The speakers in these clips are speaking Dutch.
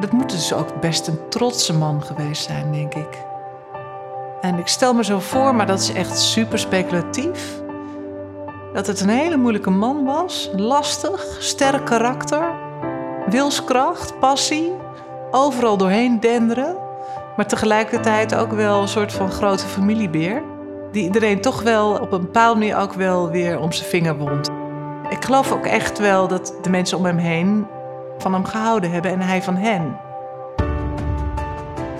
Dat moet dus ook best een trotse man geweest zijn, denk ik. En ik stel me zo voor, maar dat is echt super speculatief. Dat het een hele moeilijke man was. Lastig, sterk karakter, wilskracht, passie. Overal doorheen denderen. Maar tegelijkertijd ook wel een soort van grote familiebeer. Die iedereen toch wel op een bepaalde manier ook wel weer om zijn vinger wond. Ik geloof ook echt wel dat de mensen om hem heen van hem gehouden hebben en hij van hen.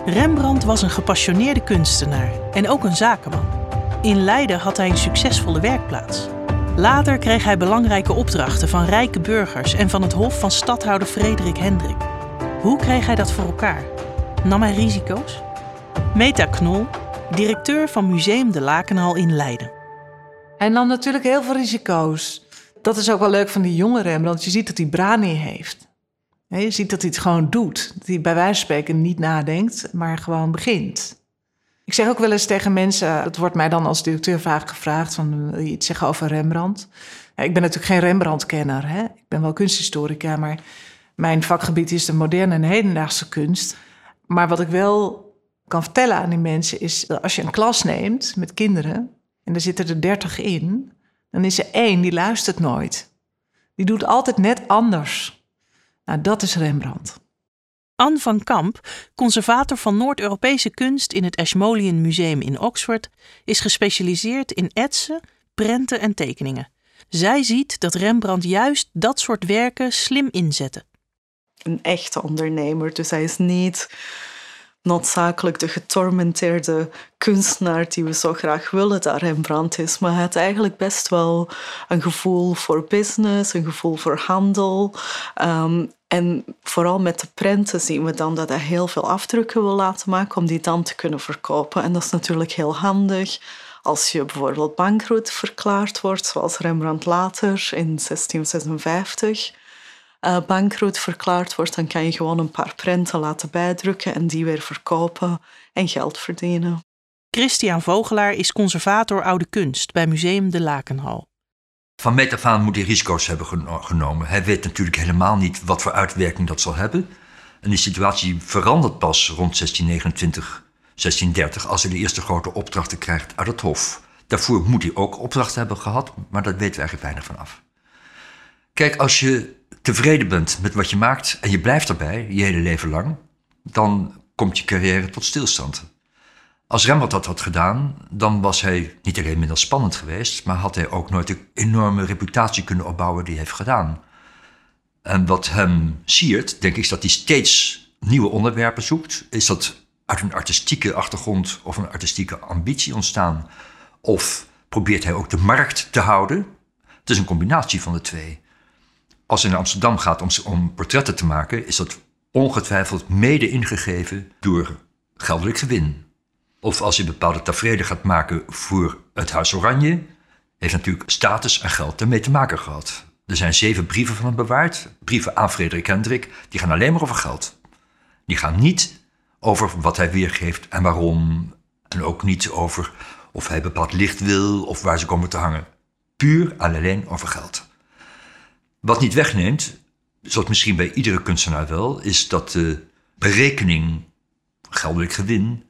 Rembrandt was een gepassioneerde kunstenaar en ook een zakenman. In Leiden had hij een succesvolle werkplaats. Later kreeg hij belangrijke opdrachten van rijke burgers en van het hof van stadhouder Frederik Hendrik. Hoe kreeg hij dat voor elkaar? Nam hij risico's? Meta Knol, directeur van Museum de Lakenhal in Leiden. Hij nam natuurlijk heel veel risico's. Dat is ook wel leuk van die jonge Rembrandt. Je ziet dat hij brani heeft. Je ziet dat hij het gewoon doet. Dat hij bij wijze van spreken niet nadenkt, maar gewoon begint. Ik zeg ook wel eens tegen mensen, het wordt mij dan als directeur vaak gevraagd van wil je iets zeggen over Rembrandt? ik ben natuurlijk geen Rembrandt-kenner. Hè? Ik ben wel kunsthistorica, maar mijn vakgebied is de moderne en hedendaagse kunst. Maar wat ik wel kan vertellen aan die mensen is dat als je een klas neemt met kinderen en er zitten er dertig in, dan is er één die luistert nooit. Die doet altijd net anders. Nou, dat is Rembrandt. Anne van Kamp, conservator van Noord-Europese kunst in het Ashmolean Museum in Oxford, is gespecialiseerd in etsen, prenten en tekeningen. Zij ziet dat Rembrandt juist dat soort werken slim inzette. Een echte ondernemer, dus hij is niet noodzakelijk de getormenteerde kunstenaar die we zo graag willen dat Rembrandt is. Maar hij had eigenlijk best wel een gevoel voor business, een gevoel voor handel. Ehm, en vooral met de prenten zien we dan dat hij heel veel afdrukken wil laten maken om die dan te kunnen verkopen. En dat is natuurlijk heel handig als je bijvoorbeeld bankroet verklaard wordt, zoals Rembrandt later in 1656 uh, bankroet verklaard wordt, dan kan je gewoon een paar prenten laten bijdrukken en die weer verkopen en geld verdienen. Christian Vogelaar is conservator oude kunst bij Museum de Lakenhal. Van meet af aan moet hij risico's hebben genomen. Hij weet natuurlijk helemaal niet wat voor uitwerking dat zal hebben. En die situatie verandert pas rond 1629, 1630, als hij de eerste grote opdrachten krijgt uit het Hof. Daarvoor moet hij ook opdrachten hebben gehad, maar dat weten we eigenlijk weinig van af. Kijk, als je tevreden bent met wat je maakt en je blijft erbij je hele leven lang, dan komt je carrière tot stilstand. Als Rembrandt dat had gedaan, dan was hij niet alleen minder spannend geweest, maar had hij ook nooit de enorme reputatie kunnen opbouwen die hij heeft gedaan. En wat hem siert, denk ik, is dat hij steeds nieuwe onderwerpen zoekt. Is dat uit een artistieke achtergrond of een artistieke ambitie ontstaan? Of probeert hij ook de markt te houden? Het is een combinatie van de twee. Als hij naar Amsterdam gaat om, om portretten te maken, is dat ongetwijfeld mede ingegeven door geldelijk gewin. Of als je bepaalde tafereelen gaat maken voor het Huis Oranje, heeft natuurlijk status en geld ermee te maken gehad. Er zijn zeven brieven van hem bewaard, brieven aan Frederik Hendrik, die gaan alleen maar over geld. Die gaan niet over wat hij weergeeft en waarom, en ook niet over of hij bepaald licht wil of waar ze komen te hangen. Puur en alleen over geld. Wat niet wegneemt, zoals misschien bij iedere kunstenaar wel, is dat de berekening, geldelijk gewin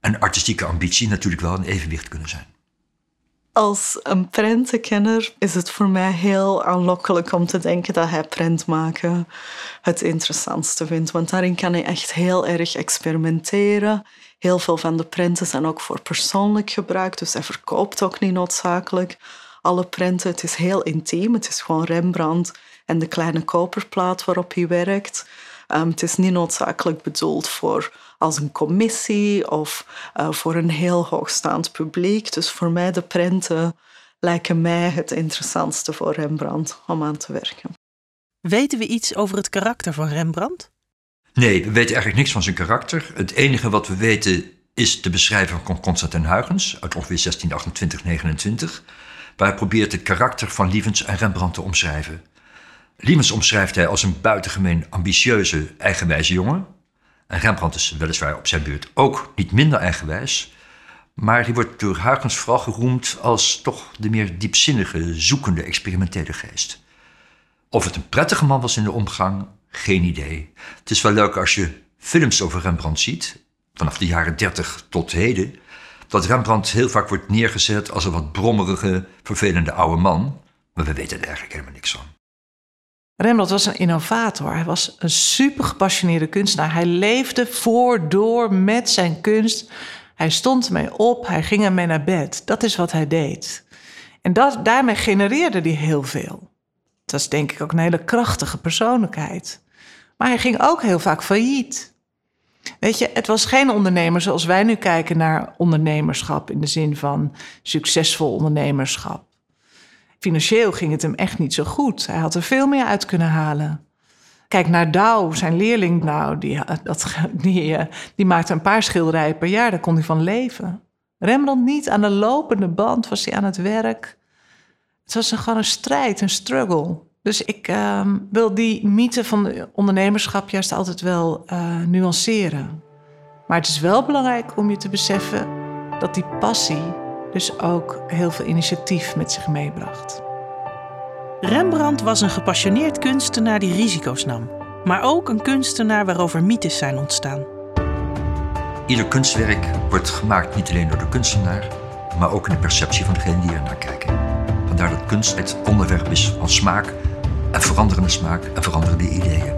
en artistieke ambitie natuurlijk wel een evenwicht kunnen zijn. Als een prentenkenner is het voor mij heel aanlokkelijk om te denken dat hij prent maken het interessantste vindt. Want daarin kan hij echt heel erg experimenteren. Heel veel van de prenten zijn ook voor persoonlijk gebruik, dus hij verkoopt ook niet noodzakelijk alle prenten. Het is heel intiem. Het is gewoon Rembrandt en de kleine koperplaat waarop hij werkt. Um, het is niet noodzakelijk bedoeld voor als een commissie of uh, voor een heel hoogstaand publiek. Dus voor mij de prenten lijken mij het interessantste voor Rembrandt om aan te werken. Weten we iets over het karakter van Rembrandt? Nee, we weten eigenlijk niks van zijn karakter. Het enige wat we weten is de beschrijving van Constantin Huygens uit ongeveer 1628-29 waar hij probeert het karakter van Lievens en Rembrandt te omschrijven. Lievens omschrijft hij als een buitengemeen ambitieuze, eigenwijze jongen. En Rembrandt is weliswaar op zijn beurt ook niet minder eigenwijs. Maar hij wordt door Huygens vooral geroemd als toch de meer diepzinnige, zoekende, experimentele geest. Of het een prettige man was in de omgang, Geen idee. Het is wel leuk als je films over Rembrandt ziet, vanaf de jaren 30 tot heden, dat Rembrandt heel vaak wordt neergezet als een wat brommerige, vervelende oude man. Maar we weten er eigenlijk helemaal niks van. Rembrandt was een innovator. Hij was een super gepassioneerde kunstenaar. Hij leefde voor, door met zijn kunst. Hij stond ermee op, hij ging ermee naar bed. Dat is wat hij deed. En dat, daarmee genereerde hij heel veel. Dat is denk ik ook een hele krachtige persoonlijkheid. Maar hij ging ook heel vaak failliet. Weet je, het was geen ondernemer zoals wij nu kijken naar ondernemerschap in de zin van succesvol ondernemerschap. Financieel ging het hem echt niet zo goed. Hij had er veel meer uit kunnen halen. Kijk naar Douw, zijn leerling. Nou, die, dat, die, eh, die maakte een paar schilderijen per jaar. Daar kon hij van leven. Rembrandt niet. Aan de lopende band was hij aan het werk. Het was gewoon een strijd, een struggle. Dus ik uh, wil die mythe van ondernemerschap juist altijd wel uh, nuanceren. Maar het is wel belangrijk om je te beseffen dat die passie dus ook heel veel initiatief met zich meebracht. Rembrandt was een gepassioneerd kunstenaar die risico's nam, maar ook een kunstenaar waarover mythes zijn ontstaan. Ieder kunstwerk wordt gemaakt niet alleen door de kunstenaar, maar ook in de perceptie van degene die er naar kijken. Vandaar dat kunst het onderwerp is van smaak en veranderende smaak en veranderende ideeën.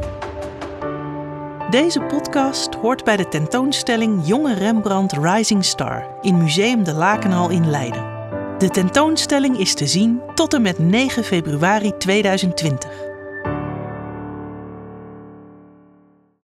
Deze podcast hoort bij de tentoonstelling Jonge Rembrandt Rising Star in Museum de Lakenhal in Leiden. De tentoonstelling is te zien tot en met 9 februari 2020.